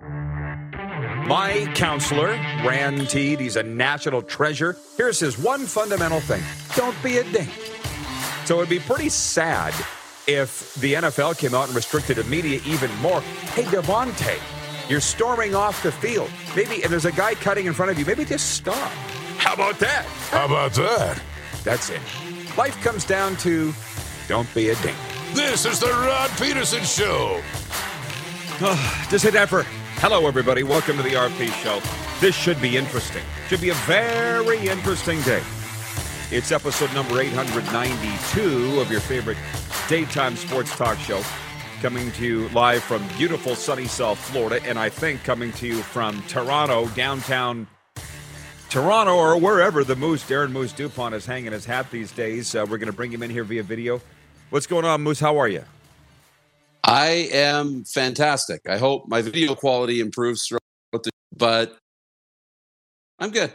My counselor, Rand Teed, he's a national treasure. Here's his one fundamental thing don't be a dink. So it'd be pretty sad if the NFL came out and restricted the media even more. Hey, Devontae, you're storming off the field. Maybe if there's a guy cutting in front of you, maybe just stop. How about that? How about that? That's it. Life comes down to don't be a dink. This is the Rod Pedersen Show. Oh, Just hit that for hello, everybody. Welcome to the RP Show. This should be interesting. Should be a very interesting day. It's episode number 892 of your favorite daytime sports talk show. Coming to you live from beautiful sunny South Florida, and I think coming to you from Toronto, downtown Toronto, or wherever the Moose, Darren Moose Dupont, is hanging his hat these days. Uh, we're going to bring him in here via video. What's going on, Moose? How are you? I am fantastic. I hope my video quality improves throughout the but I'm good.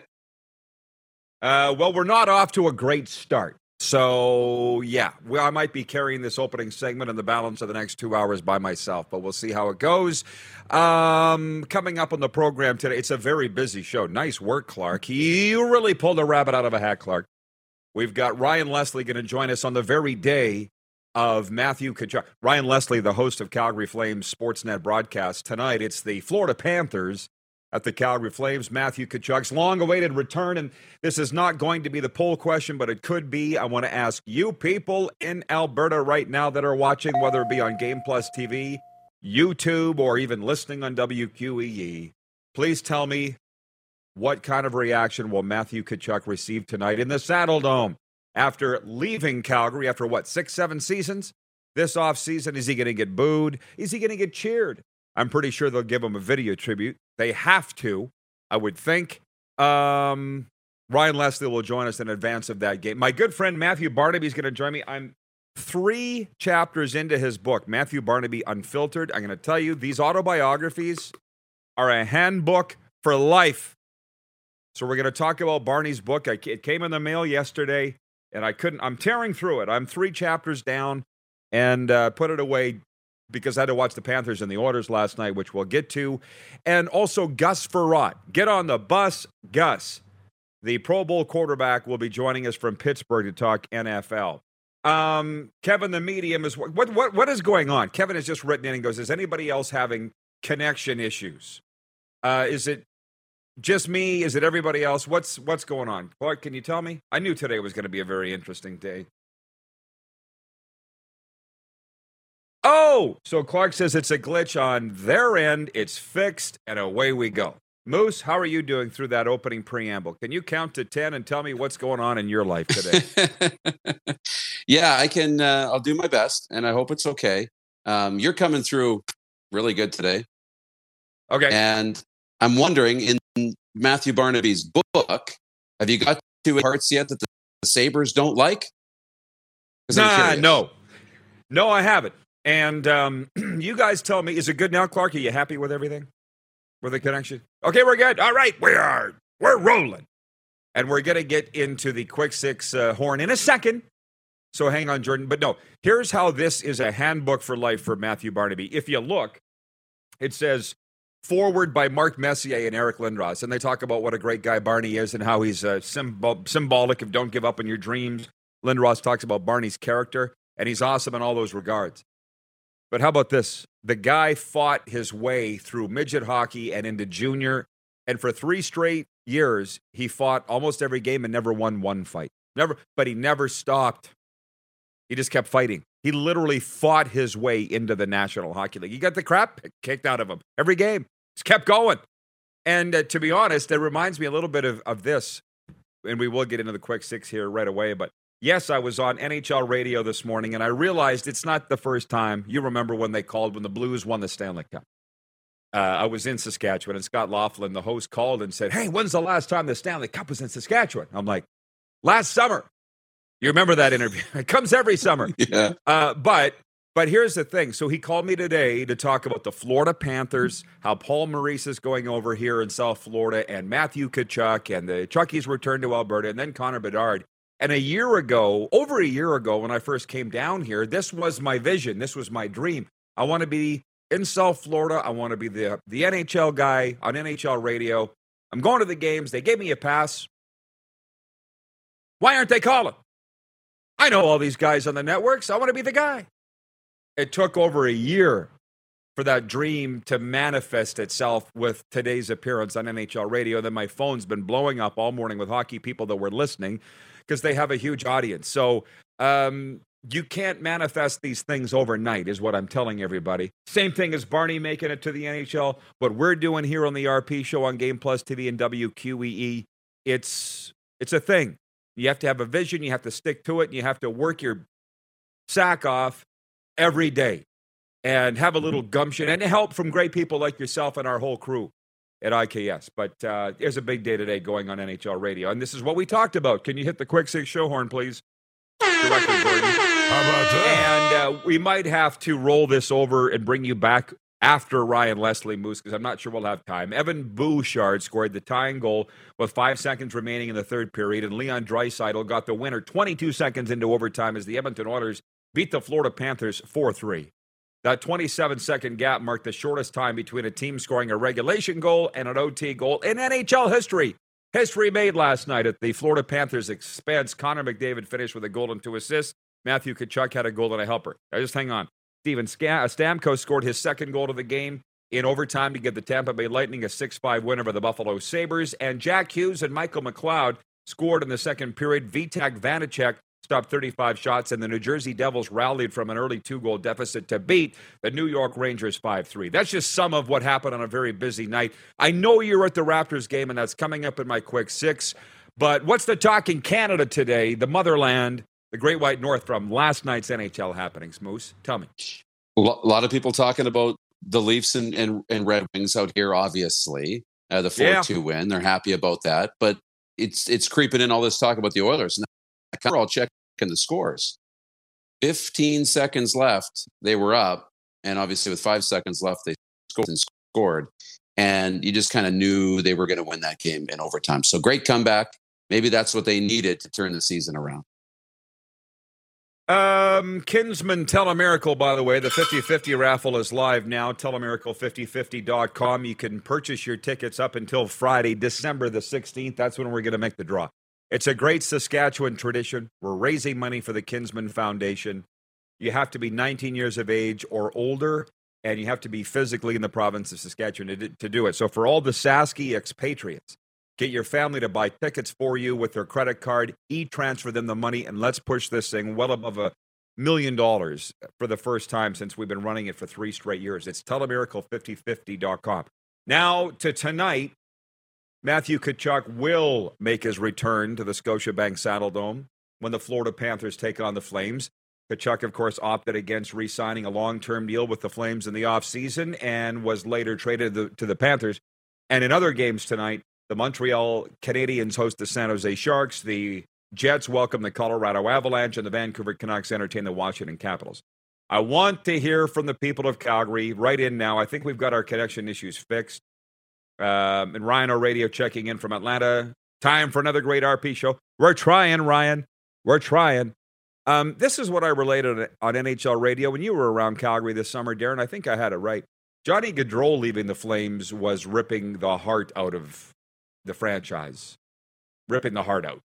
Uh, well, we're not off to a great start. So, yeah, well, I might be carrying this opening segment and the balance of the next two hours by myself, but we'll see how it goes. Um, coming up on the program today, it's a very busy show. Nice work, Clark. You really pulled a rabbit out of a hat, Clark. We've got Ryan Leslie going to join us on the very day of Matthew Tkachuk. Ryan Leslie, the host of Calgary Flames Sportsnet broadcast tonight. It's the Florida Panthers at the Calgary Flames. Matthew Tkachuk's long-awaited return, and this is not going to be the poll question, but it could be. I want to ask you people in Alberta right now that are watching, whether it be on Game Plus TV, YouTube, or even listening on WQEE, please tell me what kind of reaction will Matthew Tkachuk receive tonight in the Saddledome after leaving Calgary after what six, seven seasons? This offseason, is he going to get booed? Is he going to get cheered? I'm pretty sure they'll give him a video tribute. They have to, I would think. Um, Ryan Leslie will join us in advance of that game. My good friend Matthew Barnaby is going to join me. I'm three chapters into his book, Matthew Barnaby Unfiltered. I'm going to tell you these autobiographies are a handbook for life. So we're going to talk about Barney's book. It came in the mail yesterday, and I couldn't. I'm tearing through it. I'm three chapters down, and uh, put it away because I had to watch the Panthers and the Oilers last night, which we'll get to. And also Gus Frerotte. Get on the bus, Gus. The Pro Bowl quarterback will be joining us from Pittsburgh to talk NFL. Um, Kevin, the medium is what what what is going on? Kevin has just written in and goes, "Is anybody else having connection issues? Uh, is it just me? Is it everybody else? What's what's going on? Clark, can you tell me? I knew today was going to be a very interesting day. Oh, so Clark says it's a glitch on their end. It's fixed, and away we go. Moose, how are you doing through that opening preamble? Can you count to 10 and tell me what's going on in your life today? yeah, I can. Uh, I'll do my best, and I hope it's okay. Um, you're coming through really good today. Okay. And I'm wondering in Matthew Barnaby's book, have you got to parts yet that the Sabres don't like? Nah, no. No, I haven't. And um, you guys tell me, is it good now, Clark? Are you happy with everything? With the connection? Okay, we're good. All right, we are. We're rolling. And we're going to get into the quick six uh, horn in a second. So hang on, Jordan. But no, here's how this is a handbook for life for Matthew Barnaby. If you look, it says forward by Mark Messier and Eric Lindros. And they talk about what a great guy Barney is and how he's uh, symbol- symbolic of don't give up on your dreams. Lindros talks about Barney's character, and he's awesome in all those regards. But how about this? The guy fought his way through midget hockey and into junior. And for three straight years, he fought almost every game and never won one fight. Never, but he never stopped. He just kept fighting. He literally fought his way into the National Hockey League. He got the crap kicked out of him every game. Kept going. And uh, to be honest, it reminds me a little bit of, of this. And we will get into the quick six here right away. But Yes, I was on NHL radio this morning and I realized it's not the first time. You remember when they called when the Blues won the Stanley Cup. uh, I was in Saskatchewan, and Scott Laughlin, the host, called and said, "Hey, when's the last time the Stanley Cup was in Saskatchewan?" I'm like, "Last summer." You remember that interview? it comes every summer. Yeah. Uh, but but here's the thing. So he called me today to talk about the Florida Panthers, how Paul Maurice is going over here in South Florida, and Matthew Tkachuk, and the Chuckies return to Alberta, and then Connor Bedard. And a year ago, over a year ago, when I first came down here, this was my vision. This was my dream. I want to be in South Florida. I want to be the the NHL guy on NHL radio. I'm going to the games. They gave me a pass. Why aren't they calling? I know all these guys on the networks. I want to be the guy. It took over a year for that dream to manifest itself with today's appearance on NHL radio. Then my phone's been blowing up all morning with hockey people that were listening because they have a huge audience. So um, you can't manifest these things overnight, is what I'm telling everybody. Same thing as Barney making it to the NHL. What we're doing here on the RP show on Game Plus TV and WQEE, it's it's a thing. You have to have a vision, you have to stick to it, and you have to work your sack off every day and have a little gumption and help from great people like yourself and our whole crew at IKS. But uh, there's a big day today going on NHL radio, and this is what we talked about. Can you hit the quick six show horn, please? Director How about that? And uh, we might have to roll this over and bring you back after Ryan Leslie Moose because I'm not sure we'll have time. Evan Bouchard scored the tying goal with five seconds remaining in the third period, and Leon Draisaitl got the winner 22 seconds into overtime as the Edmonton Oilers beat the Florida Panthers 4 3. That 27 second gap marked the shortest time between a team scoring a regulation goal and an OT goal in NHL history. History made last night at the Florida Panthers expense. Connor McDavid finished with a goal and two assists. Matthew Tkachuk had a goal and a helper. Now just hang on. Steven Ska- uh, Stamkos scored his second goal of the game in overtime to give the Tampa Bay Lightning a 6 5 win over the Buffalo Sabres. And Jack Hughes and Michael McLeod scored in the second period. Vitek Vanecek stopped 35 shots, and the New Jersey Devils rallied from an early two goal deficit to beat the New York Rangers 5 3. That's just some of what happened on a very busy night. I know you're at the Raptors game, and that's coming up in my quick six. But what's the talk in Canada today, the motherland, the Great White North, from last night's NHL happenings? Moose, tell me. A lot of people talking about the Leafs and, and, and Red Wings out here, obviously. Uh, the 4 Yeah. 2 win. They're happy about that. But it's it's creeping in all this talk about the Oilers. We're all checking the scores. 15 seconds left, they were up. And obviously, with five seconds left, they scored and scored. And you just kind of knew they were going to win that game in overtime. So great comeback. Maybe that's what they needed to turn the season around. Um, Kinsmen Telemiracle, by the way, the 50 50 raffle is live now. Telemiracle5050.com. You can purchase your tickets up until Friday, December the 16th. That's when we're going to make the draw. It's a great Saskatchewan tradition. We're raising money for the Kinsmen Foundation. You have to be 19 years of age or older, and you have to be physically in the province of Saskatchewan to, to do it. So, for all the Sasky expatriates, get your family to buy tickets for you with their credit card, e transfer them the money, and let's push this thing well above a million dollars for the first time since we've been running it for three straight years. It's telemiracle5050.com. Now to tonight, Matthew Tkachuk will make his return to the Scotiabank Saddledome when the Florida Panthers take on the Flames. Tkachuk, of course, opted against re signing a long term deal with the Flames in the offseason and was later traded the, to the Panthers. And in other games tonight, the Montreal Canadiens host the San Jose Sharks. The Jets welcome the Colorado Avalanche, and the Vancouver Canucks entertain the Washington Capitals. I want to hear from the people of Calgary right in now. I think we've got our connection issues fixed. Um, and Ryan O'Radio checking in from Atlanta. Time for another great RP show. We're trying, Ryan. We're trying. Um, this is what I related on NHL radio when you were around Calgary this summer, Darren. I think I had it right. Johnny Gaudreau leaving the Flames was ripping the heart out of the franchise, ripping the heart out.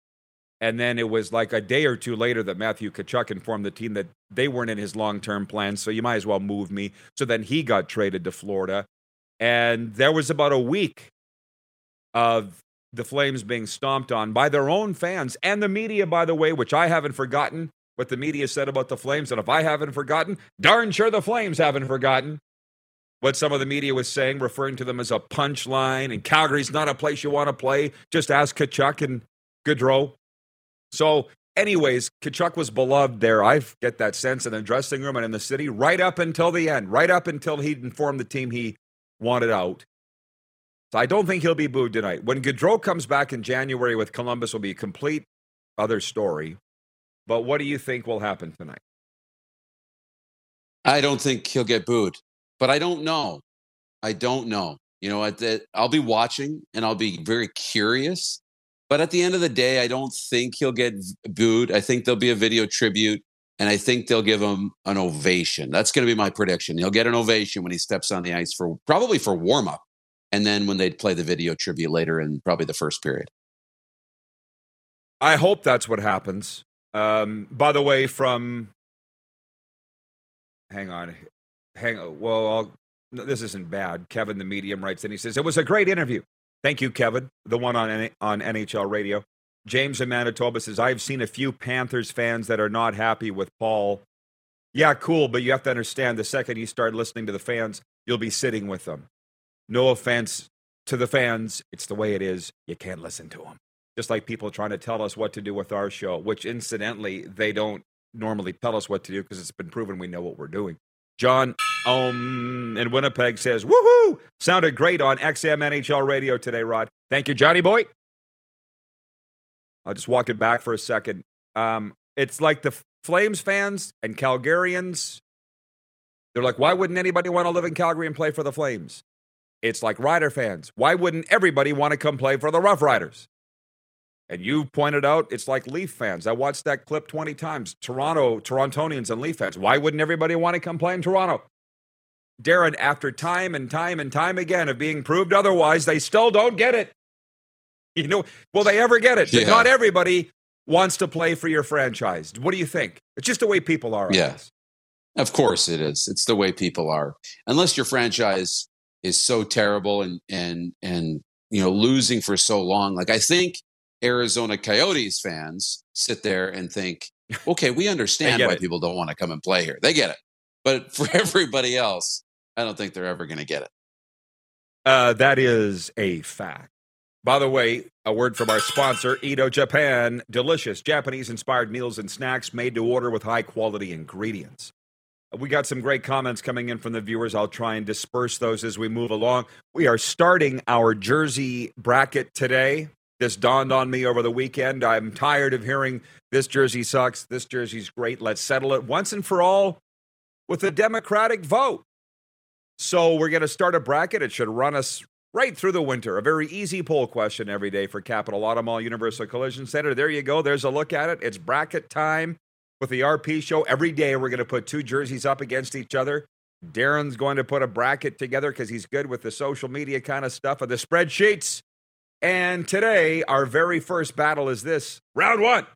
And then it was like a day or two later that Matthew Tkachuk informed the team that they weren't in his long term plans, so you might as well move me. So then he got traded to Florida. And there was about a week of the Flames being stomped on by their own fans and the media, by the way, which I haven't forgotten what the media said about the Flames. And if I haven't forgotten, darn sure the Flames haven't forgotten what some of the media was saying, referring to them as a punchline. And Calgary's not a place you want to play. Just ask Tkachuk and Gaudreau. So, anyways, Tkachuk was beloved there. I get that sense in the dressing room and in the city right up until the end, right up until he informed the team he wanted out. So I don't think he'll be booed tonight. When Gaudreau comes back in January with Columbus, will be a complete other story. But what do you think will happen tonight? I don't think he'll get booed, but I don't know. I don't know. You know, I'll be watching and I'll be very curious. But at the end of the day, I don't think he'll get booed. I think there'll be a video tribute and I think they'll give him an ovation. That's going to be my prediction. He'll get an ovation when he steps on the ice for probably for warm up, and then when they play the video tribute later in probably the first period. I hope that's what happens. Um, by the way, from hang on, hang on. Well, I'll, this isn't bad. Kevin, the medium, writes and he says it was a great interview. Thank you, Kevin, the one on on NHL Radio. James in Manitoba says, I've seen a few Panthers fans that are not happy with Paul. Yeah, cool, but you have to understand the second you start listening to the fans, you'll be sitting with them. No offense to the fans, it's the way it is. You can't listen to them. Just like people trying to tell us what to do with our show, which incidentally, they don't normally tell us what to do because it's been proven we know what we're doing. John um, in Winnipeg says, Woohoo! Sounded great on XM NHL radio today, Rod. Thank you, Johnny Boy. I'll just walk it back for a second. Um, it's like the Flames fans and Calgarians. They're like, why wouldn't anybody want to live in Calgary and play for the Flames? It's like Rider fans. Why wouldn't everybody want to come play for the Rough Riders? And you pointed out it's like Leaf fans. I watched that clip 20 times. Toronto, Torontonians and Leaf fans. Why wouldn't everybody want to come play in Toronto? Darren, after time and time and time again of being proved otherwise, they still don't get it. You know, will they ever get it? Yeah. Not everybody wants to play for your franchise. What do you think? It's just the way people are. Yes, yeah. of course it is. It's the way people are. Unless your franchise is so terrible and and and you know losing for so long. Like I think Arizona Coyotes fans sit there and think, okay, we understand why it. people don't want to come and play here. They get it. But for everybody else, I don't think they're ever going to get it. Uh, that is a fact. By the way, a word from our sponsor, Edo Japan. Delicious Japanese inspired meals and snacks made to order with high quality ingredients. We got some great comments coming in from the viewers. I'll try and disperse those as we move along. We are starting our jersey bracket today. This dawned on me over the weekend. I'm tired of hearing this jersey sucks, this jersey's great. Let's settle it once and for all with a Democratic vote. So we're going to start a bracket. It should run us right through the winter. A very easy poll question every day for Capital Auto Mall Universal Collision Center. There you go. There's a look at it. It's bracket time with the RP show. Every day we're going to put two jerseys up against each other. Darren's going to put a bracket together because he's good with the social media kind of stuff of the spreadsheets. And today, our very first battle is this round one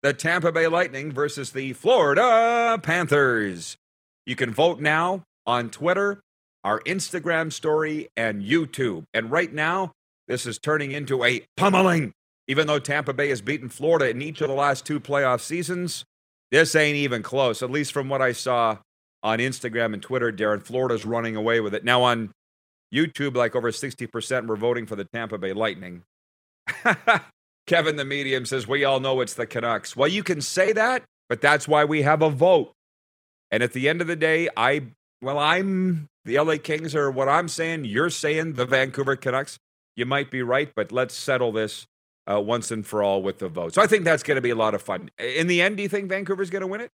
the Tampa Bay Lightning versus the Florida Panthers. You can vote now on Twitter our Instagram story, and YouTube. And right now, this is turning into a pummeling. Even though Tampa Bay has beaten Florida in each of the last two playoff seasons, this ain't even close, at least from what I saw on Instagram and Twitter. Darren, Florida's running away with it. Now on YouTube, like over 60% were voting for the Tampa Bay Lightning. Kevin the Medium says, We all know it's the Canucks. Well, you can say that, but that's why we have a vote. And at the end of the day, I, well, I'm the LA Kings are what I'm saying. You're saying the Vancouver Canucks. You might be right, but let's settle this uh, once and for all with the vote. So I think that's going to be a lot of fun. In the end, do you think Vancouver's going to win it?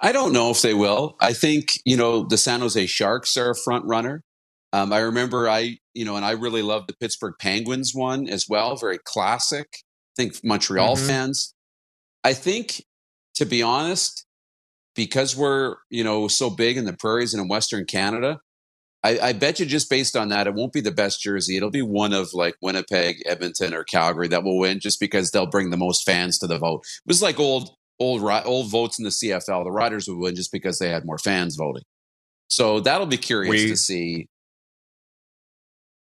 I don't know if they will. I think you know the San Jose Sharks are a front runner. Um, I remember I you know, and I really love the Pittsburgh Penguins one as well. Very classic. I think Montreal mm-hmm. fans. I think, to be honest, because we're you know so big in the prairies and in Western Canada, I, I, bet you just based on that, it won't be the best jersey. It'll be one of like Winnipeg, Edmonton, or Calgary that will win, just because they'll bring the most fans to the vote. It was like old old old votes in the CFL. The Riders would win just because they had more fans voting. So that'll be curious we, to see.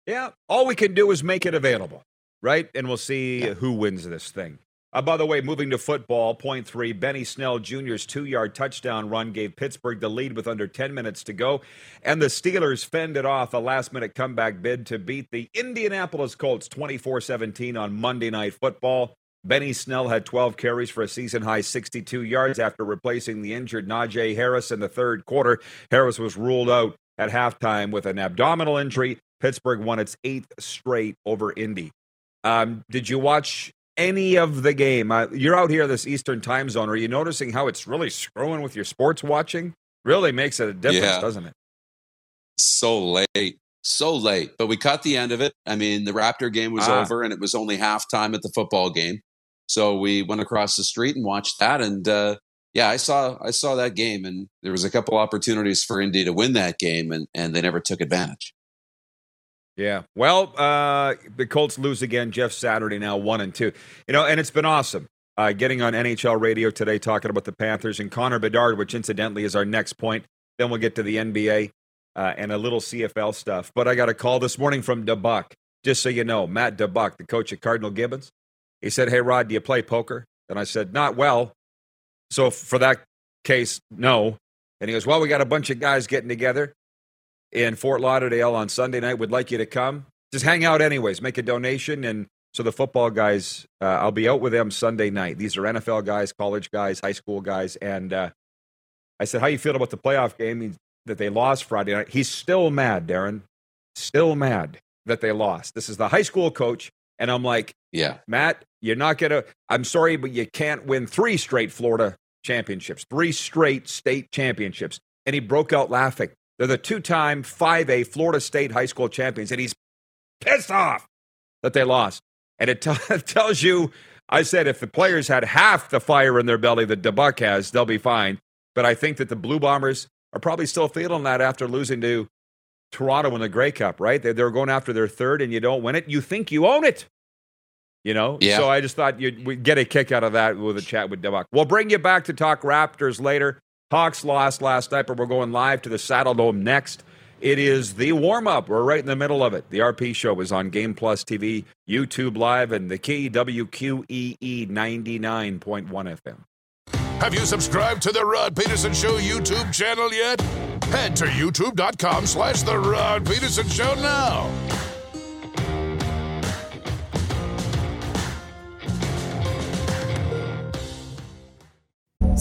Yeah, all we can do is make it available, right? And we'll see yeah. who wins this thing. Uh, by the way, moving to football, point three, Benny Snell Jr.'s two yard touchdown run gave Pittsburgh the lead with under 10 minutes to go, and the Steelers fended off a last minute comeback bid to beat the Indianapolis Colts 24 17 on Monday Night Football. Benny Snell had 12 carries for a season high 62 yards after replacing the injured Najee Harris in the third quarter. Harris was ruled out at halftime with an abdominal injury. Pittsburgh won its eighth straight over Indy. Um, did you watch any of the game? Uh, you're out here this Eastern time zone. Are you noticing how it's really screwing with your sports watching? Really makes it a difference, Yeah. doesn't it? so late, so late. But we caught the end of it. I mean, the Raptor game was Ah. over, and it was only halftime at the football game. So we went across the street and watched that. And uh, yeah, I saw I saw that game, and there was a couple opportunities for Indy to win that game, and and they never took advantage. Yeah. Well, uh, the Colts lose again. Jeff Saturday now one and two. You know, and it's been awesome. Uh, getting on NHL radio today, talking about the Panthers and Connor Bedard, which incidentally is our next point. Then we'll get to the NBA uh, and a little CFL stuff. But I got a call this morning from DuBuc. Just so you know, Matt DuBuc, the coach at Cardinal Gibbons. He said, "Hey Rod, do you play poker?" And I said, "Not well." So for that case, no. And he goes, "Well, we got a bunch of guys getting together in Fort Lauderdale on Sunday night. Would like you to come. Just hang out anyways. Make a donation. And so the football guys, uh, I'll be out with them Sunday night. These are NFL guys, college guys, high school guys. And uh, I said, how you feel about the playoff game that they lost Friday night? He's still mad, Darren. Still mad that they lost. This is the high school coach. And I'm like, Yeah, Matt, you're not going to, I'm sorry, but you can't win three straight Florida championships, three straight state championships. And he broke out laughing. They're the two time 5A Florida State high school champions. And he's pissed off that they lost. And it t- tells you, I said, if the players had half the fire in their belly that DuBuc has, they'll be fine. But I think that the Blue Bombers are probably still feeling that after losing to Toronto in the Grey Cup, right? They, they're going after their third and you don't win it. You think you own it. You know? Yeah. So I just thought you'd we'd get a kick out of that with a chat with DuBuc. We'll bring you back to talk Raptors later. Hawks lost last night, but we're going live to the Saddledome next. It is the warm up. We're right in the middle of it. The RP show is on Game Plus TV, YouTube Live, and the key WQEE 99.1 FM. Have you subscribed to the Rod Pedersen Show YouTube channel yet? Head to youtube.com slash The Rod Pedersen Show now.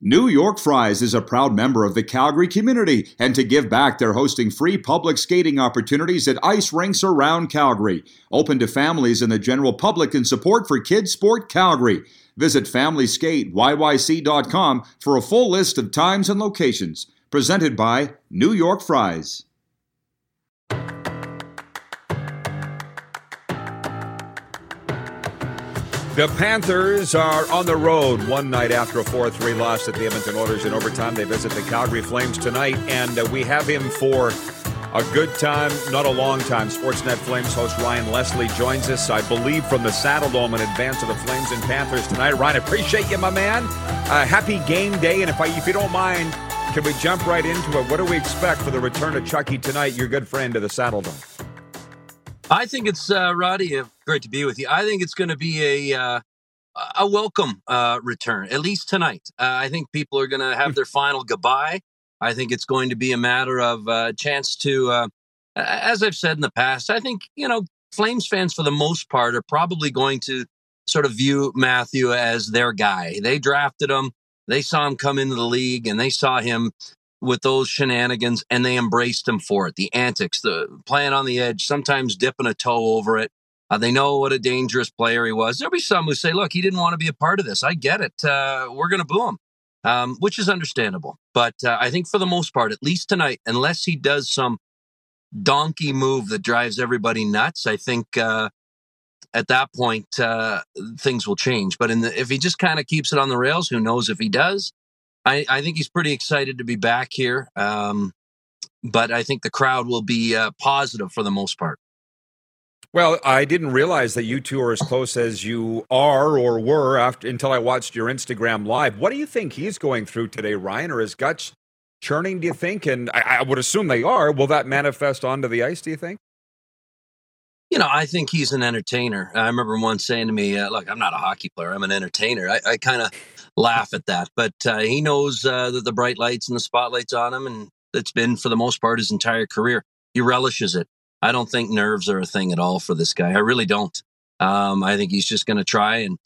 New York Fries is a proud member of the Calgary community, and to give back, they're hosting free public skating opportunities at ice rinks around Calgary. Open to families and the general public in support for Kids Sport Calgary. Visit FamilySkateYYC.com for a full list of times and locations. Presented by New York Fries. The Panthers are on the road one night after a 4 3 loss at the Edmonton Oilers in overtime. They visit the Calgary Flames tonight, and uh, we have him for a good time, not a long time. Sportsnet Flames host Ryan Leslie joins us, I believe, from the Saddledome in advance of the Flames and Panthers tonight. Ryan, appreciate you, my man. Uh, happy game day, and if, I, if you don't mind, can we jump right into it? What do we expect for the return of Chucky tonight, your good friend to the Saddledome? I think it's uh, Roddy. Uh, great to be with you. I think it's going to be a uh, a welcome uh, return, at least tonight. Uh, I think people are going to have their final goodbye. I think it's going to be a matter of a uh, chance to, as I've said in the past, I think you know Flames fans for the most part are probably going to sort of view Matthew as their guy. They drafted him. They saw him come into the league, and they saw him with those shenanigans and they embraced him for it. The antics, the playing on the edge, sometimes dipping a toe over it. Uh, they know what a dangerous player he was. There'll be some who say, look, he didn't want to be a part of this. I get it. Uh, we're going to boo him, um, which is understandable. But uh, I think for the most part, at least tonight, unless he does some donkey move that drives everybody nuts, I think uh, at that point, uh, things will change. But the, if he just kind of keeps it on the rails, who knows if he does? I, I think he's pretty excited to be back here. Um, but I think the crowd will be uh, positive for the most part. Well, I didn't realize that you two are as close as you are or were after until I watched your Instagram live. What do you think he's going through today, Ryan? Or his guts churning? Do you think? And I, I would assume they are. Will that manifest onto the ice? Do you think? You know, I think he's an entertainer. I remember once saying to me, uh, "Look, I'm not a hockey player. I'm an entertainer." I, I kind of laugh at that. But uh, he knows uh, that the bright lights and the spotlights on him, and it's been for the most part his entire career. He relishes it. I don't think nerves are a thing at all for this guy. I really don't. Um, I think he's just going to try and,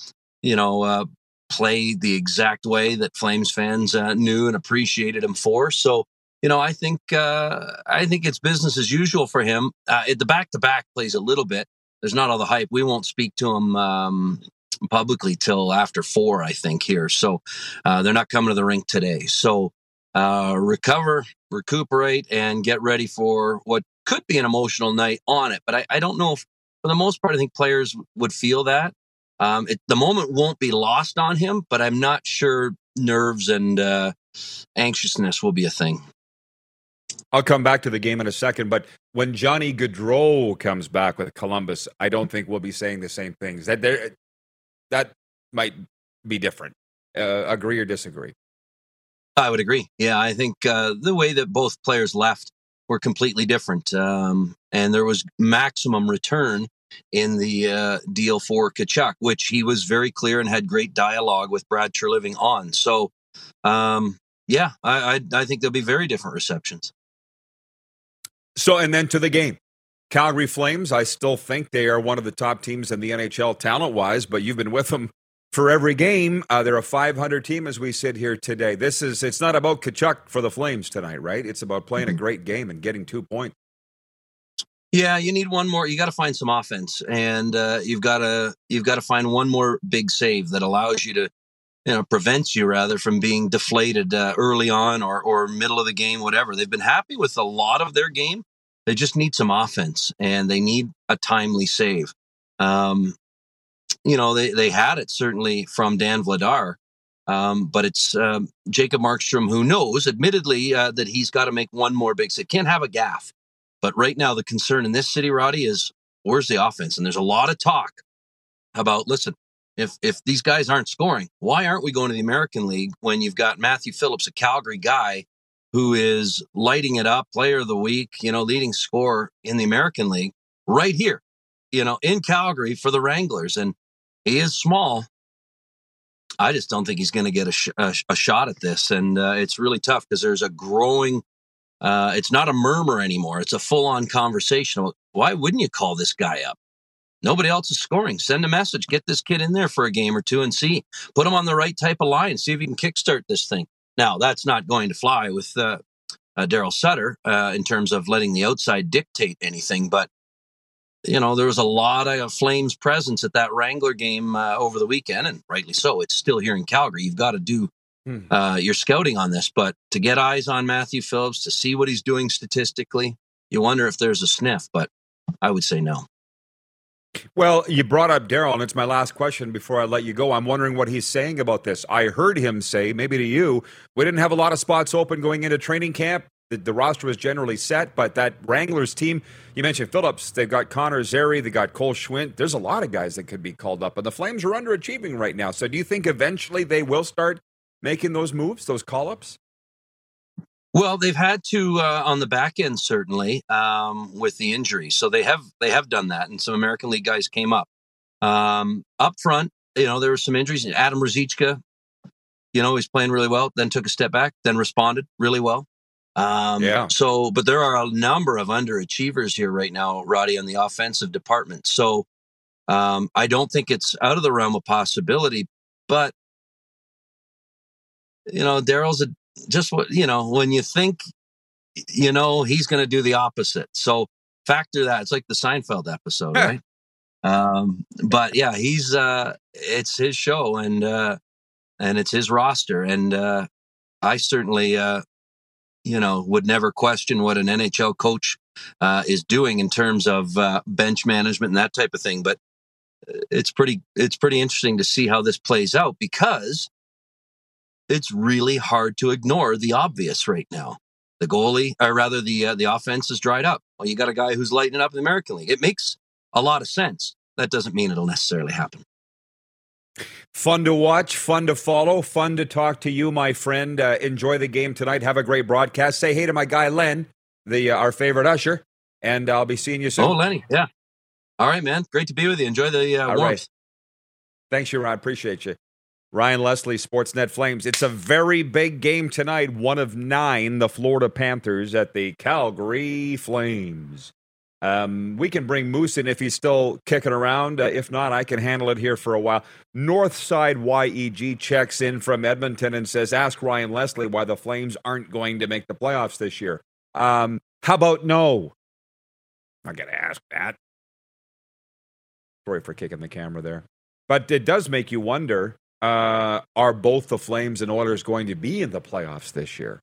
you know, uh, play the exact way that Flames fans uh, knew and appreciated him for. So, you know, I think uh, I think it's business as usual for him. Uh, the back to back plays a little bit. There's not all the hype. We won't speak to him um, publicly till after four, I think, here. So uh, they're not coming to the rink today. So uh, recover, recuperate, and get ready for what could be an emotional night on it. But I, I don't know if, for the most part, I think players would feel that. Um, it, the moment won't be lost on him, but I'm not sure nerves and uh, anxiousness will be a thing. I'll come back to the game in a second, but when Johnny Gaudreau comes back with Columbus, I don't think we'll be saying the same things. That there, that might be different. Uh, agree or disagree? I would agree. Yeah, I think uh, the way that both players left were completely different, um, and there was maximum return in the uh, deal for Tkachuk, which he was very clear and had great dialogue with Brad Treliving on. So, um, yeah, I, I, I think there'll be very different receptions. So, and then to the game. Calgary Flames, I still think they are one of the top teams in the NHL talent wise, but you've been with them for every game. Uh, they're a 500 team as we sit here today. This is, it's not about Tkachuk for the Flames tonight, right? It's about playing mm-hmm. a great game and getting two points. Yeah, you need one more. You got to find some offense, and uh, you've got to you've got to find one more big save that allows you to, you know, prevents you rather from being deflated uh, early on or or middle of the game, whatever. They've been happy with a lot of their game, they just need some offense and they need a timely save. Um, you know, they, they had it certainly from Dan Vladar, um, but it's um, Jacob Markstrom who knows, admittedly, uh, that he's got to make one more big save. Can't have a gaff. But right now, the concern in this city, Roddy, is where's the offense? And there's a lot of talk about, listen, if if these guys aren't scoring, why aren't we going to the American League when you've got Matthew Phillips, a Calgary guy, who is lighting it up, player of the week, you know, leading scorer in the American League right here, you know, in Calgary for the Wranglers. And he is small. I just don't think he's going to get a, sh- a, sh- a, shot at this. And uh, it's really tough because there's a growing, uh, it's not a murmur anymore. It's a full on conversation. Why wouldn't you call this guy up? Nobody else is scoring. Send a message. Get this kid in there for a game or two and see. Put him on the right type of line. See if he can kickstart this thing. Now, that's not going to fly with uh, uh, Daryl Sutter uh, in terms of letting the outside dictate anything, but you know there was a lot of Flames presence at that Wrangler game uh, over the weekend, and rightly so. It's still here in Calgary. You've got to do hmm. uh, your scouting on this, but to get eyes on Matthew Phillips, to see what he's doing statistically, you wonder if there's a sniff. But I would say no. Well, you brought up Daryl, and it's my last question before I let you go. I'm wondering what he's saying about this. I heard him say, maybe to you, we didn't have a lot of spots open going into training camp. The, the roster was generally set, but that Wranglers team, you mentioned Phillips, they've got Connor Zary, they got Cole Schwindt. There's a lot of guys that could be called up, and the Flames are underachieving right now. So do you think eventually they will start making those moves, those call ups? Well, they've had to uh, on the back end certainly um, with the injury, so they have they have done that, and some American League guys came up. Um, up front, you know, there were some injuries. Adam Ruzicka, you know, he's playing really well. Then took a step back, then responded really well. Um, yeah. So, but there are a number of underachievers here right now, Roddy, on the offensive department. So, um, I don't think it's out of the realm of possibility. But you know, Daryl's a just what you know when you think you know he's going to do the opposite. So factor that it's like the seinfeld episode right? Um but yeah he's uh it's his show and uh and it's his roster and uh i certainly uh you know would never question what an nhl coach uh is doing in terms of uh bench management and that type of thing but uh, it's pretty it's pretty interesting to see how this plays out because it's really hard to ignore the obvious right now. The goalie, or rather, the uh, the offense is dried up. Well, you got a guy who's lighting it up in the American League. It makes a lot of sense. That doesn't mean it'll necessarily happen. Fun to watch, fun to follow, fun to talk to you, my friend. Uh, enjoy the game tonight. Have a great broadcast. Say hey to my guy Len, the uh, our favorite usher, and I'll be seeing you soon. Oh, Lenny, yeah. All right, man. Great to be with you. Enjoy the uh, All warmth. Right. Thanks, you, Rod. Appreciate you. Ryan Leslie, Sportsnet Flames. It's a very big game tonight, one of nine, the Florida Panthers at the Calgary Flames. Um, we can bring Moose in if he's still kicking around. Uh, if not, I can handle it here for a while. Northside YEG checks in from Edmonton and says, Ask Ryan Leslie why the Flames aren't going to make the playoffs this year. Um, how about no? I'm not going to ask that. Sorry for kicking the camera there. But it does make you wonder uh, are both the Flames and Oilers going to be in the playoffs this year?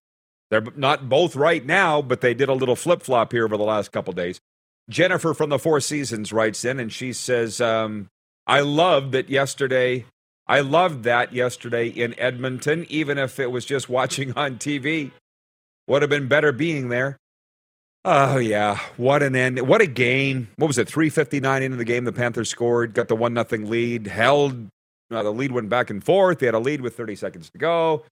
They're not both right now, but they did a little flip flop here over the last couple days. Jennifer from the Four Seasons writes in and she says, um, I loved that yesterday. I loved that yesterday in Edmonton, even if it was just watching on TV. Would have been better being there. Oh yeah, what an end! What a game! What was it? Three fifty nine into the game, the Panthers scored, got the one nothing lead, held uh, the lead went back and forth. They had a lead with 30 seconds to go.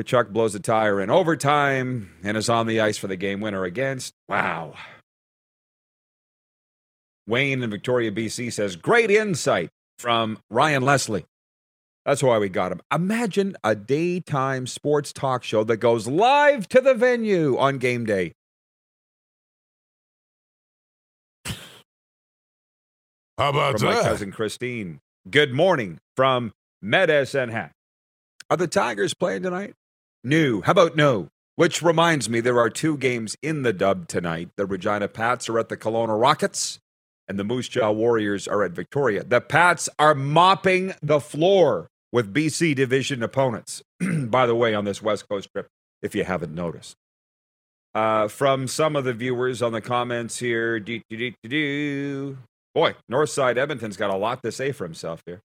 Tkachuk blows a tire in overtime and is on the ice for the game winner against. Wow. Wayne in Victoria, BC says, Great insight from Ryan Leslie. That's why we got him. Imagine a daytime sports talk show that goes live to the venue on game day. How about from that? My cousin Christine. Good morning from Hat. Are the Tigers playing tonight? No. How about no? Which reminds me, there are two games in the dub tonight. The Regina Pats are at the Kelowna Rockets, and the Moose Jaw Warriors are at Victoria. The Pats are mopping the floor with BC division opponents, by the way, on this West Coast trip, if you haven't noticed. Uh, from some of the viewers on the comments here, do, do, do, Boy, Northside Edmonton's got a lot to say for himself here.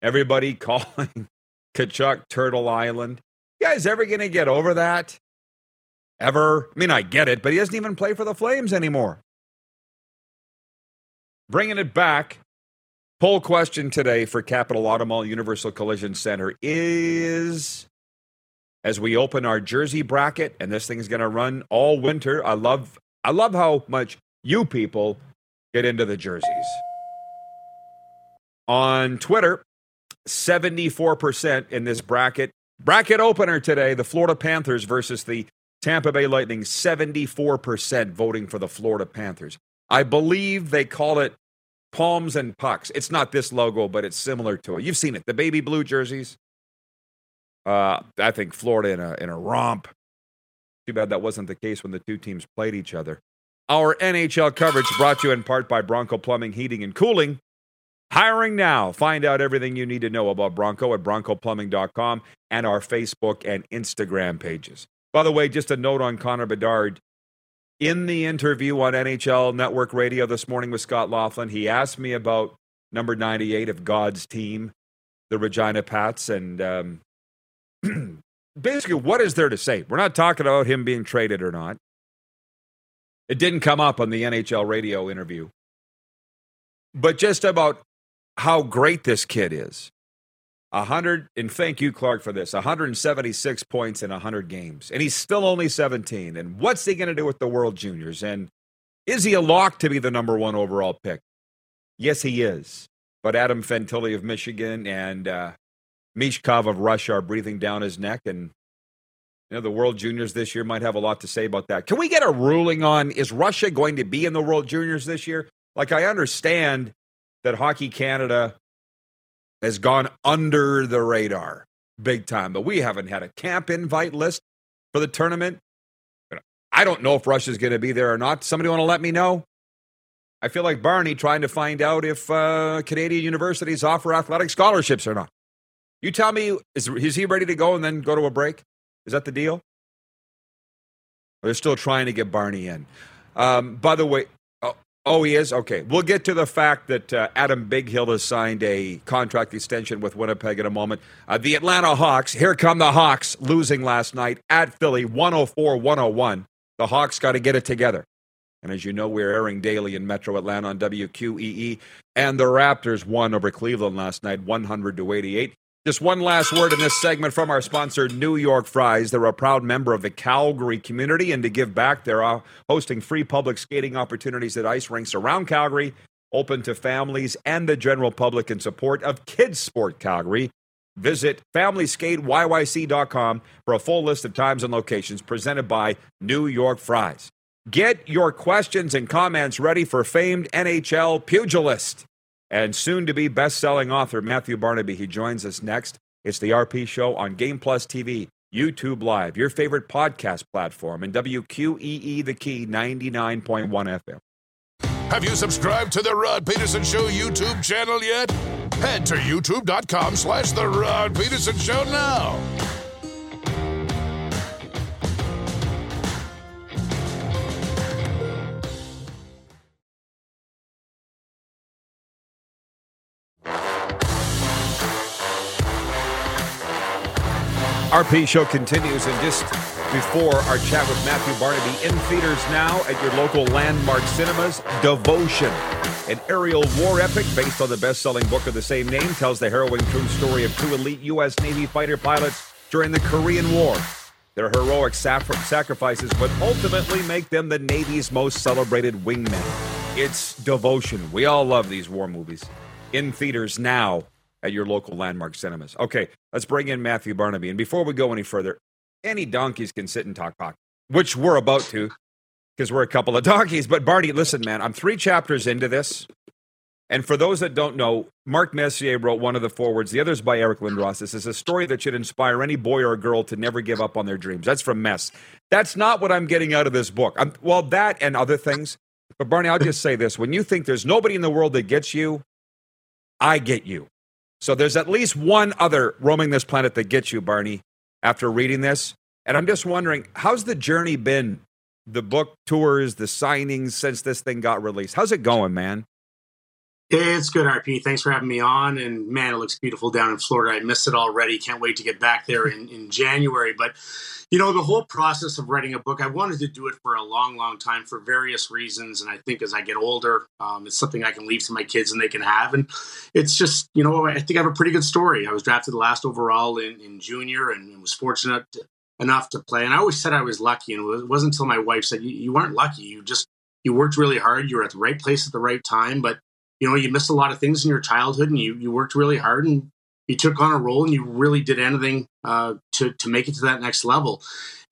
Everybody calling Tkachuk Turtle Island. You guys ever going to get over that? Ever? I mean, I get it, but he doesn't even play for the Flames anymore. Bringing it back, poll question today for Capital Automall Universal Collision Center is as we open our jersey bracket, and this thing's going to run all winter. I love, I love how much you people get into the jerseys. On Twitter, 74% in this bracket. Bracket opener today the Florida Panthers versus the Tampa Bay Lightning. 74% voting for the Florida Panthers. I believe they call it palms and pucks. It's not this logo, but it's similar to it. You've seen it, the baby blue jerseys. Uh, I think Florida in a in a romp. Too bad that wasn't the case when the two teams played each other. Our NHL coverage brought to you in part by Bronco Plumbing, Heating, and Cooling. Hiring now. Find out everything you need to know about Bronco at broncoplumbing.com and our Facebook and Instagram pages. By the way, just a note on Connor Bedard. in the interview on NHL Network Radio this morning with Scott Laughlin, he asked me about number 98 of God's team, the Regina Pats, and um, basically, what is there to say? We're not talking about him being traded or not. It didn't come up on the NHL radio interview, but just about how great this kid is. 100 and thank you Clark for this 176 points in 100 games. And he's still only 17 and what's he going to do with the world juniors? And is he a lock to be the number 1 overall pick? Yes he is. But Adam Fantilli of Michigan and uh, Michkov of Russia are breathing down his neck and you know the world juniors this year might have a lot to say about that can we get a ruling on is Russia going to be in the world juniors this year like I understand that Hockey Canada has gone under the radar big time. But we haven't had a camp invite list for the tournament. I don't know if Russia's going to be there or not. Somebody want to let me know? I feel like Barney trying to find out if uh, Canadian universities offer athletic scholarships or not. You tell me, is, is he ready to go and then go to a break? Is that the deal? They're still trying to get Barney in. Um, by the way, Oh, he is? Okay. We'll get to the fact that uh, Adam Bighill has signed a contract extension with Winnipeg in a moment. Uh, the Atlanta Hawks, here come the Hawks, losing last night at Philly, 104 101. The Hawks got to get it together. And as you know, we're airing daily in Metro Atlanta on WQEE. And the Raptors won over Cleveland last night, 100 to 88. Just one last word in this segment from our sponsor, New York Fries. They're a proud member of the Calgary community, and to give back, they're uh, hosting free public skating opportunities at ice rinks around Calgary, open to families and the general public in support of Kids Sport Calgary. Visit FamilySkateYYC.com for a full list of times and locations presented by New York Fries. Get your questions and comments ready for famed NHL pugilist and soon to be best selling author Matthew Barnaby. He joins us next. It's the RP Show on Game Plus TV, YouTube Live, your favorite podcast platform, and WQEE The Key 99.1 FM. Have you subscribed to the Rod Pedersen Show YouTube channel yet? Head to youtube.com slash The Rod Pedersen Show now. RP show continues, and just before our chat with Matthew Barnaby, in theaters now at your local landmark cinemas, Devotion, an aerial war epic based on the best-selling book of the same name, tells the harrowing true story of two elite U.S. Navy fighter pilots during the Korean War. Their heroic sacrifices would ultimately make them the Navy's most celebrated wingmen. It's Devotion. We all love these war movies. In theaters now at your local landmark cinemas. Okay, let's bring in Matthew Barnaby. And before we go any further, any donkeys can sit and talk hockey, which we're about to because we're a couple of donkeys. But Barney, listen, man, I'm three chapters into this. And for those that don't know, Mark Messier wrote one of the forewords. The other's by Eric Lindros. This is a story that should inspire any boy or girl to never give up on their dreams. That's from Mess. That's not what I'm getting out of this book. I'm, well, that and other things. But Barney, I'll just say this: when you think there's nobody in the world that gets you, I get you. So there's at least one other roaming this planet that gets you, Barney, after reading this. And I'm just wondering, how's the journey been? The book tours, the signings since this thing got released. How's it going, man? It's good, RP. Thanks for having me on. And man, it looks beautiful down in Florida. I missed it already. Can't wait to get back there in, in January. But, you know, the whole process of writing a book, I wanted to do it for a long, long time for various reasons. And I think as I get older, um, it's something I can leave to my kids and they can have. And it's just, you know, I think I have a pretty good story. I was drafted last overall in, in junior and was fortunate enough to play. And I always said I was lucky. And it wasn't until my wife said, you, you weren't lucky. You just, you worked really hard. You were at the right place at the right time. But you know, you missed a lot of things in your childhood and you, you worked really hard and you took on a role and you really did anything uh, to, to make it to that next level.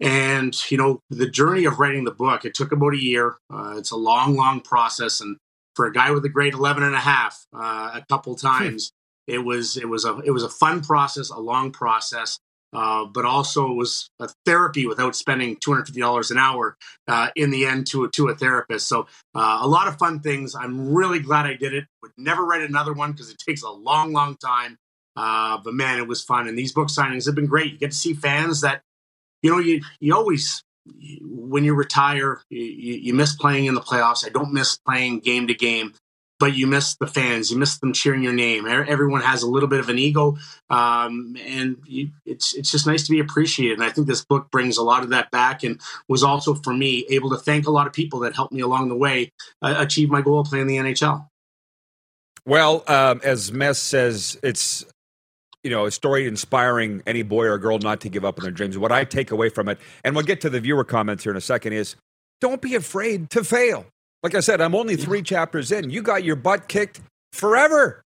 And, you know, the journey of writing the book, it took about a year. Uh, it's a long, long process. And for a guy with a grade 11 and a half, uh, a couple hmm. times, it was, it was a, it was a fun process, a long process. Uh, but also it was a therapy without spending $250 an hour uh, in the end to a, to a therapist. So uh, a lot of fun things. I'm really glad I did it. Would never write another one because it takes a long, long time. Uh, but man, it was fun. And these book signings have been great. You get to see fans that, you know, you, you always when you retire, you, you miss playing in the playoffs. I don't miss playing game to game, but you miss the fans. You miss them cheering your name. Everyone has a little bit of an ego, um, and you, it's it's just nice to be appreciated. And I think this book brings a lot of that back, and was also for me able to thank a lot of people that helped me along the way uh, achieve my goal of playing the NHL. Well, um, as Mess says, it's you know, a story inspiring any boy or girl not to give up on their dreams. What I take away from it, and we'll get to the viewer comments here in a second, is don't be afraid to fail. Like I said, I'm only three chapters in. You got your butt kicked forever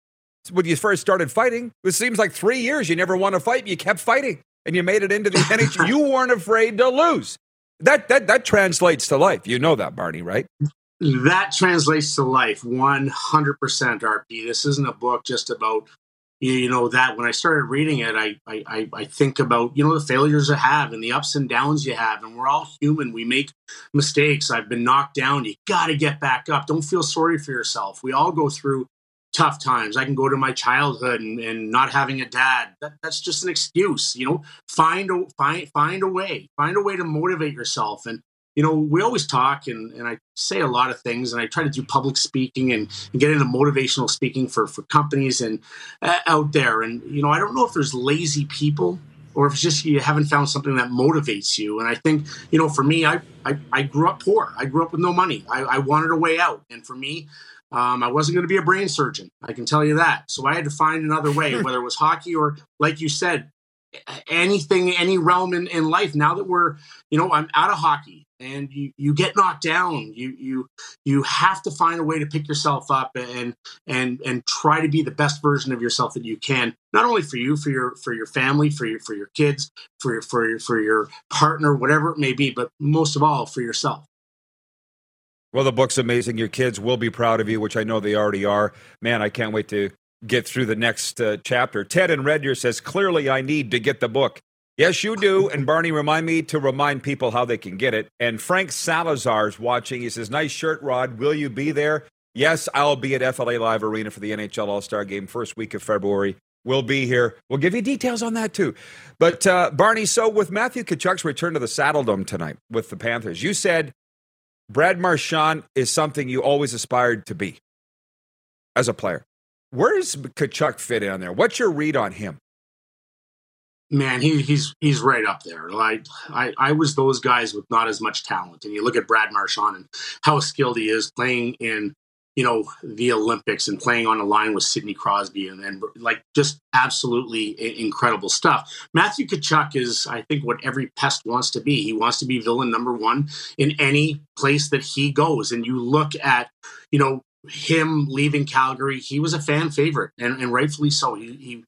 when you first started fighting. It seems like three years you never won a fight. You kept fighting and you made it into the NHL. You weren't afraid to lose. That, that, that translates to life. You know that, Barney, right? That translates to life 100% RP. This isn't a book just about you know that when I started reading it, I, I I think about you know the failures I have and the ups and downs you have, and we're all human. We make mistakes. I've been knocked down. You got to get back up. Don't feel sorry for yourself. We all go through tough times. I can go to my childhood and, and not having a dad. That, that's just an excuse. You know, find a find find a way. Find a way to motivate yourself and you know, we always talk and, and I say a lot of things and I try to do public speaking and, and get into motivational speaking for, for companies and uh, out there. And, you know, I don't know if there's lazy people or if it's just you haven't found something that motivates you. And I think, you know, for me, I, I, I grew up poor. I grew up with no money. I, I wanted a way out. And for me, um, I wasn't going to be a brain surgeon. I can tell you that. So I had to find another way, whether it was hockey or, like you said, anything, any realm in, in life. Now that we're, you know, I'm out of hockey and you, you get knocked down. You you you have to find a way to pick yourself up and and and try to be the best version of yourself that you can not only for you for your for your family for your for your kids for your for your for your partner whatever it may be but most of all for yourself. Well the book's amazing. Your kids will be proud of you which i know they already are. Man i can't wait to get through the next uh, chapter. Ted and red here says clearly i need to get the book Yes, you do. And Barney, remind me to remind people how they can get it. And Frank Salazar's watching. He says, Nice shirt, Rod. Will you be there? Yes, I'll be at FLA Live Arena for the NHL All Star game first week of February. We'll be here. We'll give you details on that too. But uh, Barney, so with Matthew Tkachuk's return to the Saddledome tonight with the Panthers, you said Brad Marchand is something you always aspired to be as a player. Where does Tkachuk fit in there? What's your read on him? Man, he, he's he's right up there. Like I, I was those guys with not as much talent, and you look at Brad Marchand and how skilled he is playing in you know the Olympics and playing on a line with Sidney Crosby and, and like just absolutely incredible stuff. Matthew Tkachuk is, I think, what every pest wants to be. He wants to be villain number one in any place that he goes. And you look at, you know, him leaving Calgary, he was a fan favorite, and, and rightfully so. He, he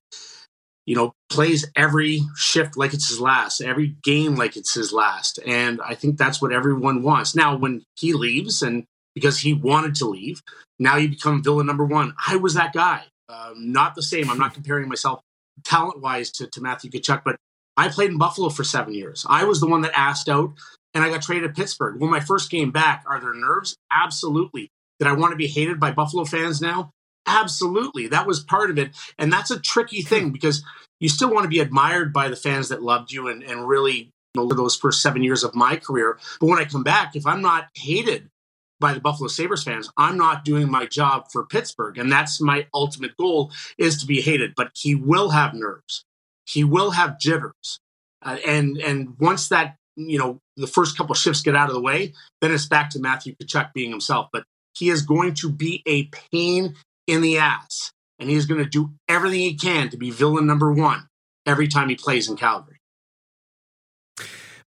you know, plays every shift like it's his last, every game like it's his last. And I think that's what everyone wants. Now, when he leaves and because he wanted to leave, now you become villain number one. I was that guy. Um, not the same. I'm not comparing myself talent wise to, to Matthew Tkachuk, but I played in Buffalo for seven years. I was the one that asked out and I got traded to Pittsburgh. Well, my first game back, are there nerves? Absolutely. Did I want to be hated by Buffalo fans now? Absolutely. That was part of it. And that's a tricky thing because you still want to be admired by the fans that loved you and, and really you know, those first seven years of my career. But when I come back, if I'm not hated by the Buffalo Sabres fans, I'm not doing my job for Pittsburgh. And that's my ultimate goal is to be hated. But he will have nerves. He will have jitters. Uh, and and once that, you know, the first couple shifts get out of the way, then it's back to Matthew Tkachuk being himself. But he is going to be a pain in the ass. And he's going to do everything he can to be villain number one every time he plays in Calgary.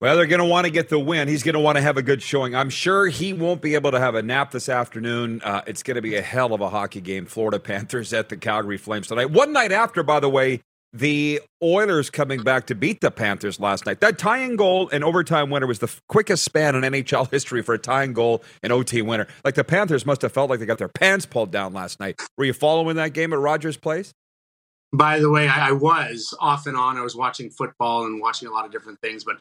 Well, they're going to want to get the win. He's going to want to have a good showing. I'm sure he won't be able to have a nap this afternoon. Uh, it's going to be a hell of a hockey game. Florida Panthers at the Calgary Flames tonight. One night after, by the way, the Oilers coming back to beat the Panthers last night. That tying goal and overtime winner was the quickest span in NHL history for a tying goal and OT winner. Like the Panthers must have felt like they got their pants pulled down last night. Were you following that game at Rogers Place? By the way, I, I was off and on. I was watching football and watching a lot of different things, but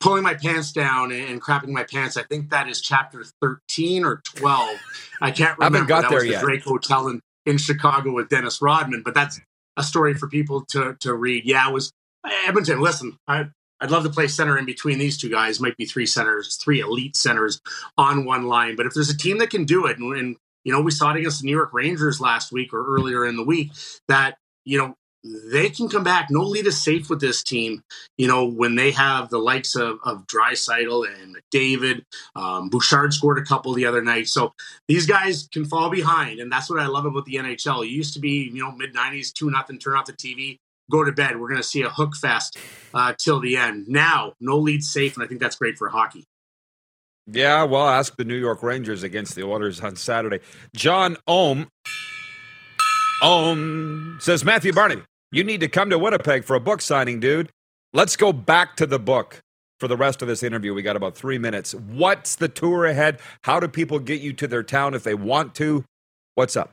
pulling my pants down and, crapping my pants. I think that is chapter 13 or 12. I can't remember. I haven't got that there was yet. the Drake Hotel in, in Chicago with Dennis Rodman, but that's a story for people to to read. Yeah, it was Edmonton. Listen, I I'd love to play center in between these two guys. Might be three centers, three elite centers on one line. But if there's a team that can do it, and, and you know, we saw it against the New York Rangers last week or earlier in the week, that you know they can come back. No lead is safe with this team. You know, when they have the likes of, of and David, um, Bouchard scored a couple the other night. So these guys can fall behind. And that's what I love about the NHL. It used to be, you know, mid 90s, 2 nothing, turn off the TV, go to bed. We're going to see a hook fest uh, till the end. Now, no lead safe. And I think that's great for hockey. Yeah, well, ask the New York Rangers against the Oilers on Saturday. John Ohm, Ohm says Matthew Barney, you need to come to Winnipeg for a book signing, dude. Let's go back to the book for the rest of this interview. We got about three minutes. What's the tour ahead? How do people get you to their town if they want to? What's up?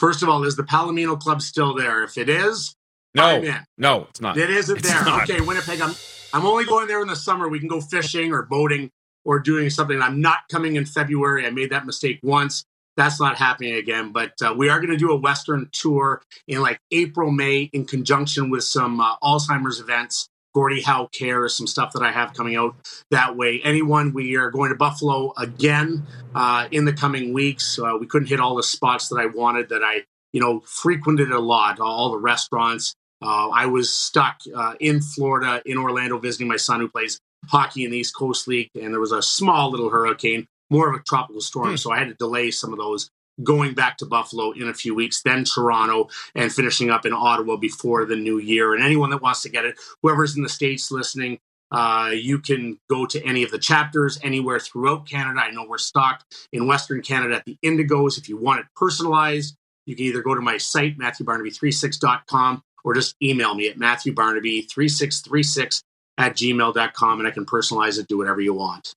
First of all, is the Palomino Club still there? If it is, no, no, it's not. It isn't It's there. not. Okay, Winnipeg. I'm I'm only going there in the summer. We can go fishing or boating or doing something. I'm not coming in February. I made that mistake once. That's not happening again. But uh, we are going to do a Western tour in like April, May, in conjunction with some uh, Alzheimer's events. Gordie Howe Cares, some stuff that I have coming out that way. Anyone, we are going to Buffalo again uh, in the coming weeks. Uh, we couldn't hit all the spots that I wanted that I, you know, frequented a lot, all the restaurants. Uh, I was stuck uh, in Florida, in Orlando, visiting my son who plays hockey in the East Coast League, and there was a small little hurricane, more of a tropical storm. So I had to delay some of those going back to Buffalo in a few weeks, then Toronto, and finishing up in Ottawa before the new year. And anyone that wants to get it, whoever's in the States listening, uh, you can go to any of the chapters anywhere throughout Canada. I know we're stocked in Western Canada at the Indigos. If you want it personalized, you can either go to my site, MatthewBarnaby36.com, or just email me at MatthewBarnaby3636 at gmail.com, and I can personalize it, do whatever you want.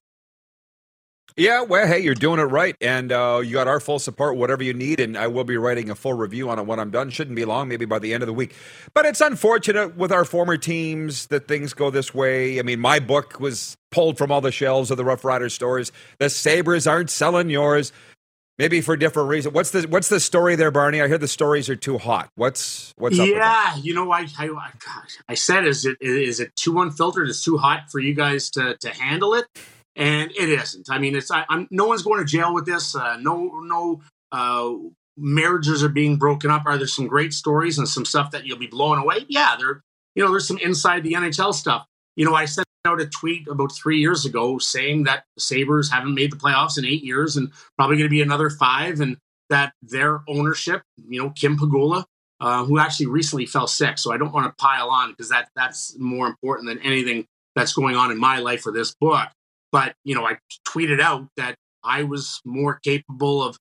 Yeah, well, hey, you're doing it right, and uh, you got our full support, whatever you need, and I will be writing a full review on it when I'm done. Shouldn't be long, maybe by the end of the week. But it's unfortunate with our former teams that things go this way. I mean, my book was pulled from all the shelves of the Roughrider stores. The Sabres aren't selling yours, maybe for different reasons. What's the What's the story there, Barney? I hear the stories are too hot. What's What's up? yeah, you know, I, I I- I said, is it is it too unfiltered? Is too hot for you guys to to handle it? And it isn't. I mean, it's I, I'm no one's going to jail with this. Uh, no no uh, marriages are being broken up. Are there some great stories and some stuff that you'll be blown away? Yeah, there. You know, there's some inside the NHL stuff. You know, I sent out a tweet about three years ago saying that the Sabres haven't made the playoffs in eight years and probably going to be another five, and that their ownership, you know, Kim Pegula, uh, who actually recently fell sick. So I don't want to pile on because that that's more important than anything that's going on in my life for this book. But you know, I tweeted out that I was more capable of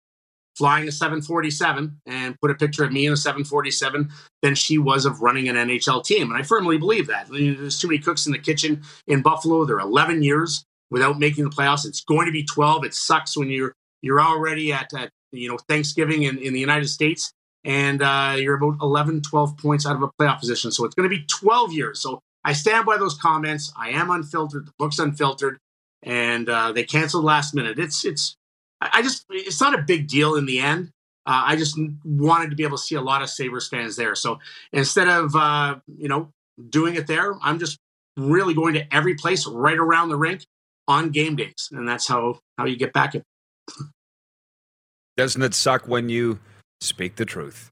flying a 747 and put a picture of me in a 747 than she was of running an NHL team. And I firmly believe that. I mean, There's too many cooks in the kitchen in Buffalo. They're 11 years without making the playoffs. It's going to be 12. It sucks when you're you're already at, at you know Thanksgiving in, in the United States and uh, you're about 11, 12 points out of a playoff position. So it's going to be 12 years. So I stand by those comments. I am unfiltered. The book's unfiltered, and uh, they canceled last minute. It's it's I just it's not a big deal in the end. Uh, I just wanted to be able to see a lot of Sabres fans there. So instead of uh, you know doing it there, I'm just really going to every place right around the rink on game days, and that's how how you get back at Doesn't it suck when you speak the truth?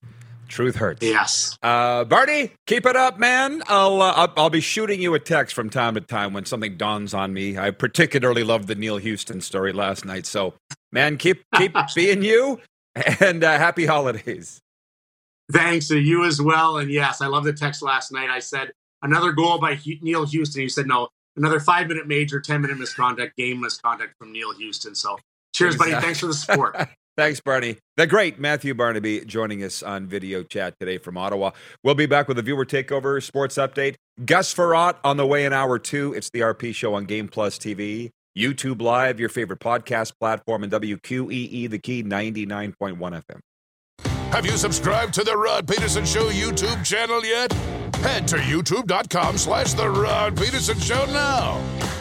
Truth hurts. yes. Uh, Barney, keep it up, man. I'll, uh, I'll I'll be shooting you a text from time to time when something dawns on me. I particularly loved the Neil Houston story last night. So, man, keep keep being you, and uh, happy holidays. Thanks to you as well. And yes, I love the text last night. I said another goal by Hu- Neil Houston. You said no, another five minute major, ten minute misconduct, game misconduct from Neil Houston. So cheers, buddy. Thanks for the support. Thanks, Barney. The great Matthew Barnaby joining us on video chat today from Ottawa. We'll be back with a viewer takeover sports update. Gus Frerotte on the way in hour two. It's the RP show on Game Plus TV, YouTube Live, your favorite podcast platform, and WQEE, the key 99.1 FM. Have you subscribed to the Rod Pedersen Show YouTube channel yet? Head to youtube.com slash the Rod Pedersen Show now.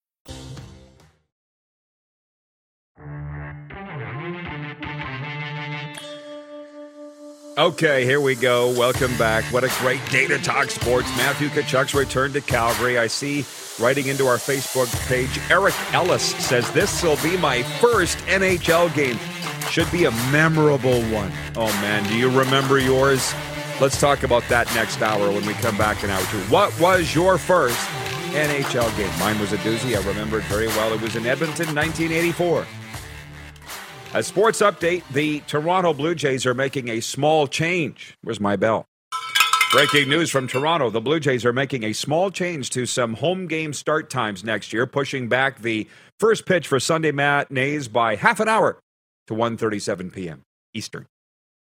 Okay, here we go. Welcome back. What a great day to talk sports. Matthew Tkachuk's return to Calgary. I see writing into our Facebook page, Eric Ellis says, This will be my first NHL game. Should be a memorable one. Oh, man. Do you remember yours? Let's talk about that next hour when we come back in hour two. What was your first NHL game? Mine was a doozy. I remember it very well. It was in Edmonton, 1984. A sports update the Toronto Blue Jays are making a small change. Where's my bell? Breaking news from Toronto. The Blue Jays are making a small change to some home game start times next year, pushing back the first pitch for Sunday matinees by half an hour to 1:37 p.m. Eastern.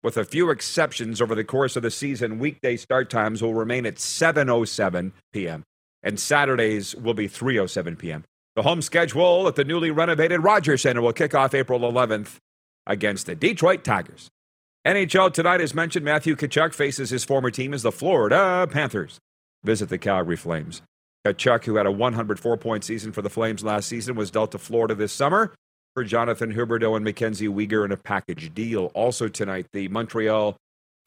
With a few exceptions over the course of the season, weekday start times will remain at 7:07 p.m. and Saturdays will be 3:07 p.m. The home schedule at the newly renovated Rogers Center will kick off April 11th against the Detroit Tigers. NHL tonight, as mentioned, Matthew Tkachuk faces his former team as the Florida Panthers. Visit the Calgary Flames. Tkachuk, who had a 104 point season for the Flames last season, was dealt to Florida this summer for Jonathan Huberdeau and Mackenzie Weegar in a package deal. Also tonight, the Montreal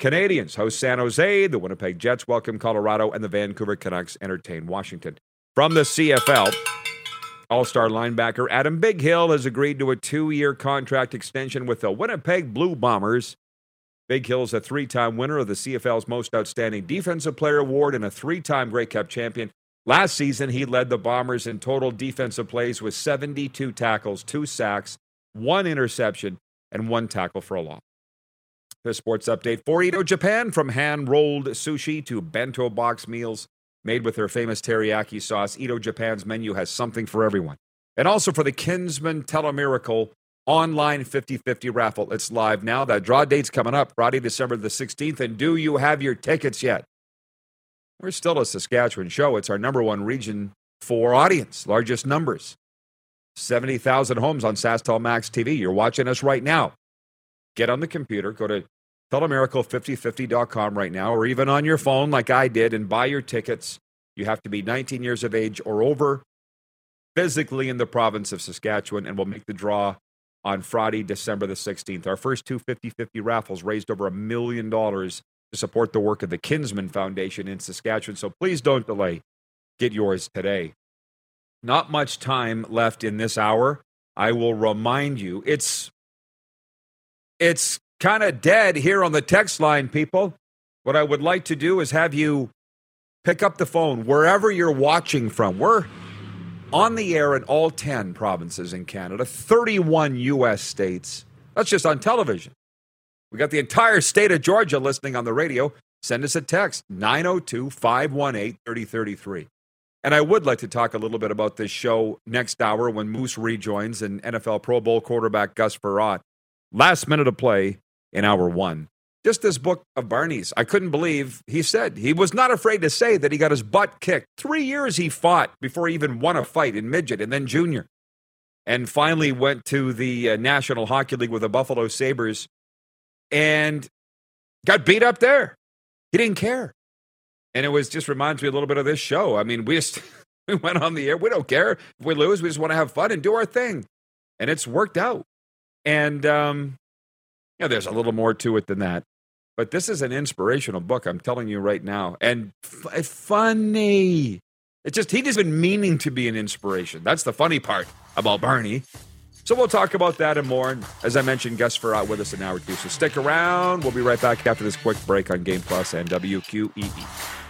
Canadiens host San Jose, the Winnipeg Jets welcome Colorado, and the Vancouver Canucks entertain Washington. From the CFL, all star linebacker Adam Bighill has agreed to a two year contract extension with the Winnipeg Blue Bombers. Bighill is a three time winner of the CFL's Most Outstanding Defensive Player Award and a three time Grey Cup champion. Last season, he led the Bombers in total defensive plays with 72 tackles, two sacks, one interception, and one tackle for a loss. The sports update for Edo Japan from hand rolled sushi to bento box meals made with their famous teriyaki sauce. Edo Japan's menu has something for everyone. And also for the Kinsmen Telemiracle online 50 50 raffle. It's live now. That draw date's coming up Friday, December the 16th. And do you have your tickets yet? We're still a Saskatchewan show. It's our number one region for audience, largest numbers. 70,000 homes on SaskTel Max TV. You're watching us right now. Get on the computer, go to telemiracle5050.com right now, or even on your phone like I did, and buy your tickets. You have to be 19 years of age or over, physically in the province of Saskatchewan, and we'll make the draw on Friday, December the 16th. Our first two 50 50 raffles raised over a million dollars to support the work of the Kinsmen Foundation in Saskatchewan. So please don't delay. Get yours today. Not much time left in this hour. I will remind you, it's it's kind of dead here on the text line, people. What I would like to do is have you pick up the phone wherever you're watching from. We're on the air in all 10 provinces in Canada, 31 U.S. states. That's just on television. We got the entire state of Georgia listening on the radio. Send us a text 902 518 3033. And I would like to talk a little bit about this show next hour when Moose rejoins and NFL Pro Bowl quarterback Gus Frerotte. Last minute of play in hour one. just this book of Barney's. I couldn't believe he said he was not afraid to say that he got his butt kicked. Three years he fought before he even won a fight in midget and then junior. And finally went to the uh, National Hockey League with the Buffalo Sabres and got beat up there. He didn't care. And it was just reminds me a little bit of this show. I mean, we just we went on the air. We don't care if we lose. We just want to have fun and do our thing. And it's worked out. And um, know, there's a little more to it than that. But this is an inspirational book, I'm telling you right now. And f- eh, funny. It's just, he just been meaning to be an inspiration. That's the funny part about Barney. So we'll talk about that and more. And as I mentioned, Gus Frerotte with us an hour or two. So stick around. We'll be right back after this quick break on Game Plus and WQEE.